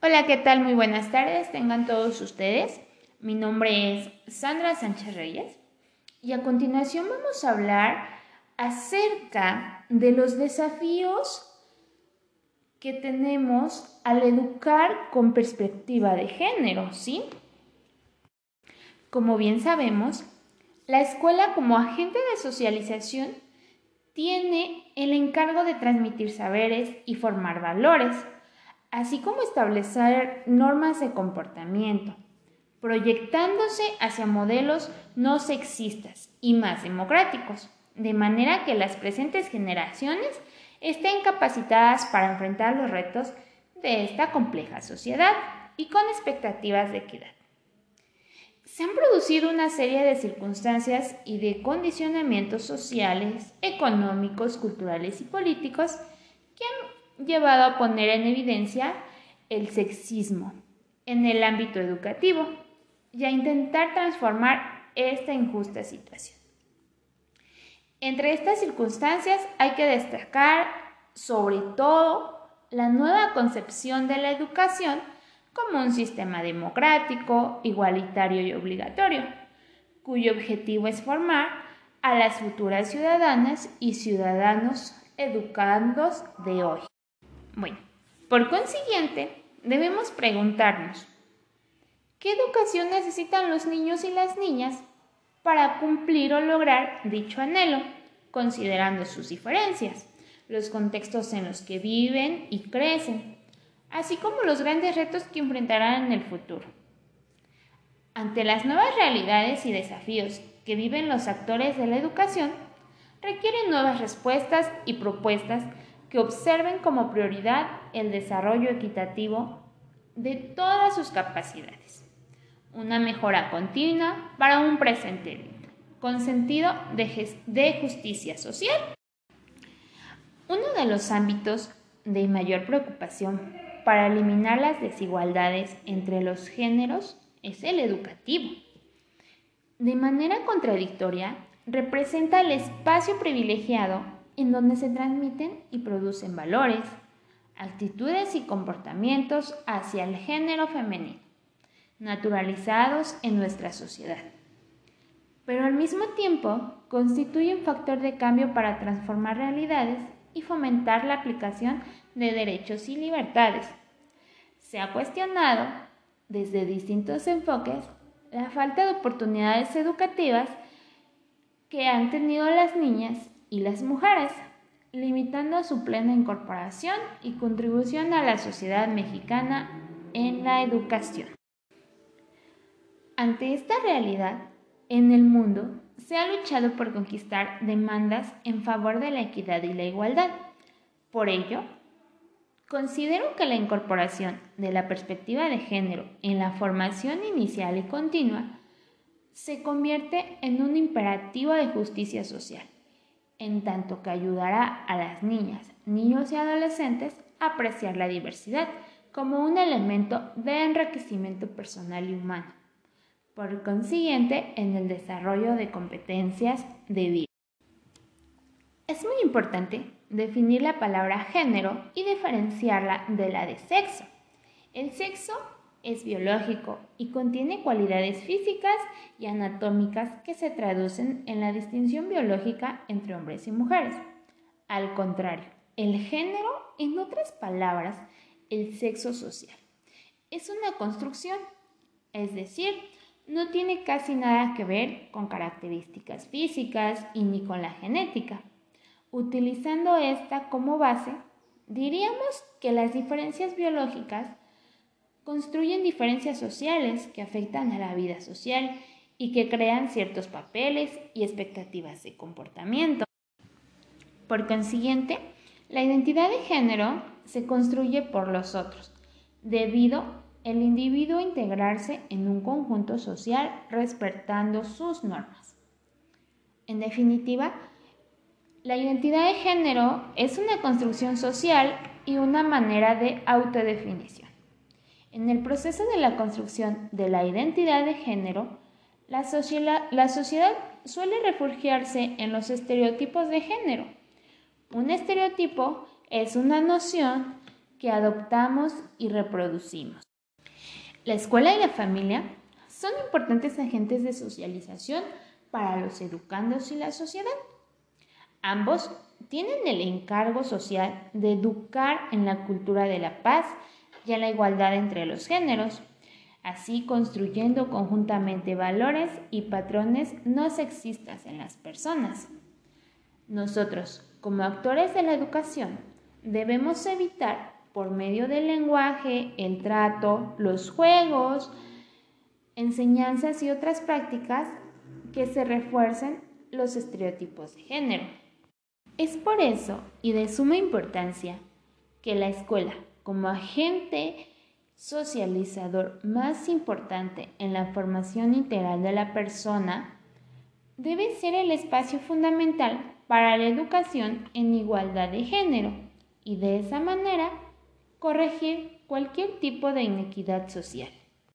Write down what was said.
Hola, ¿qué tal? Muy buenas tardes, tengan todos ustedes. Mi nombre es Sandra Sánchez Reyes y a continuación vamos a hablar acerca de los desafíos que tenemos al educar con perspectiva de género, ¿sí? Como bien sabemos, la escuela como agente de socialización tiene el encargo de transmitir saberes y formar valores, así como establecer normas de comportamiento, proyectándose hacia modelos no sexistas y más democráticos, de manera que las presentes generaciones estén capacitadas para enfrentar los retos de esta compleja sociedad y con expectativas de equidad. Se han producido una serie de circunstancias y de condicionamientos sociales, económicos, culturales y políticos que han llevado a poner en evidencia el sexismo en el ámbito educativo y a intentar transformar esta injusta situación. Entre estas circunstancias hay que destacar sobre todo la nueva concepción de la educación como un sistema democrático, igualitario y obligatorio, cuyo objetivo es formar a las futuras ciudadanas y ciudadanos educandos de hoy. Bueno, por consiguiente, debemos preguntarnos, ¿qué educación necesitan los niños y las niñas para cumplir o lograr dicho anhelo, considerando sus diferencias, los contextos en los que viven y crecen, así como los grandes retos que enfrentarán en el futuro. Ante las nuevas realidades y desafíos que viven los actores de la educación, requieren nuevas respuestas y propuestas que observen como prioridad el desarrollo equitativo de todas sus capacidades. Una mejora continua para un presente con sentido de, justicia social. Uno de los ámbitos de mayor preocupación para eliminar las desigualdades entre los géneros es el educativo. De manera contradictoria, representa el espacio privilegiado en donde se transmiten y producen valores, actitudes y comportamientos hacia el género femenino, naturalizados en nuestra sociedad. Pero al mismo tiempo constituye un factor de cambio para transformar realidades y fomentar la aplicación de derechos y libertades. Se ha cuestionado desde distintos enfoques la falta de oportunidades educativas que han tenido las niñas y las mujeres, limitando su plena incorporación y contribución a la sociedad mexicana en la educación. Ante esta realidad, en el mundo se ha luchado por conquistar demandas en favor de la equidad y la igualdad. Por ello, considero que la incorporación de la perspectiva de género en la formación inicial y continua se convierte en un imperativo de justicia social, en tanto que ayudará a las niñas, niños y adolescentes a apreciar la diversidad como un elemento de enriquecimiento personal y humano por consiguiente en el desarrollo de competencias de vida. Es muy importante definir la palabra género y diferenciarla de la de sexo. El sexo es biológico y contiene cualidades físicas y anatómicas que se traducen en la distinción biológica entre hombres y mujeres. Al contrario, el género, en otras palabras, el sexo social, es una construcción, es decir, no tiene casi nada que ver con características físicas y ni con la genética. Utilizando esta como base, diríamos que las diferencias biológicas construyen diferencias sociales que afectan a la vida social y que crean ciertos papeles y expectativas de comportamiento. Por consiguiente, la identidad de género se construye por los otros, debido el individuo integrarse en un conjunto social respetando sus normas. En definitiva, la identidad de género es una construcción social y una manera de autodefinición. En el proceso de la construcción de la identidad de género, la, la sociedad suele refugiarse en los estereotipos de género. Un estereotipo es una noción que adoptamos y reproducimos. La escuela y la familia son importantes agentes de socialización para los educandos y la sociedad. Ambos tienen el encargo social de educar en la cultura de la paz y la igualdad entre los géneros, así construyendo conjuntamente valores y patrones no sexistas en las personas. Nosotros, como actores de la educación, debemos evitar por medio del lenguaje, el trato, los juegos, enseñanzas y otras prácticas que se refuercen los estereotipos de género. Es por eso y de suma importancia que la escuela, como agente socializador más importante en la formación integral de la persona, debe ser el espacio fundamental para la educación en igualdad de género y de esa manera corregir cualquier tipo de inequidad social.